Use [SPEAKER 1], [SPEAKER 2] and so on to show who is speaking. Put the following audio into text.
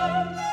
[SPEAKER 1] love.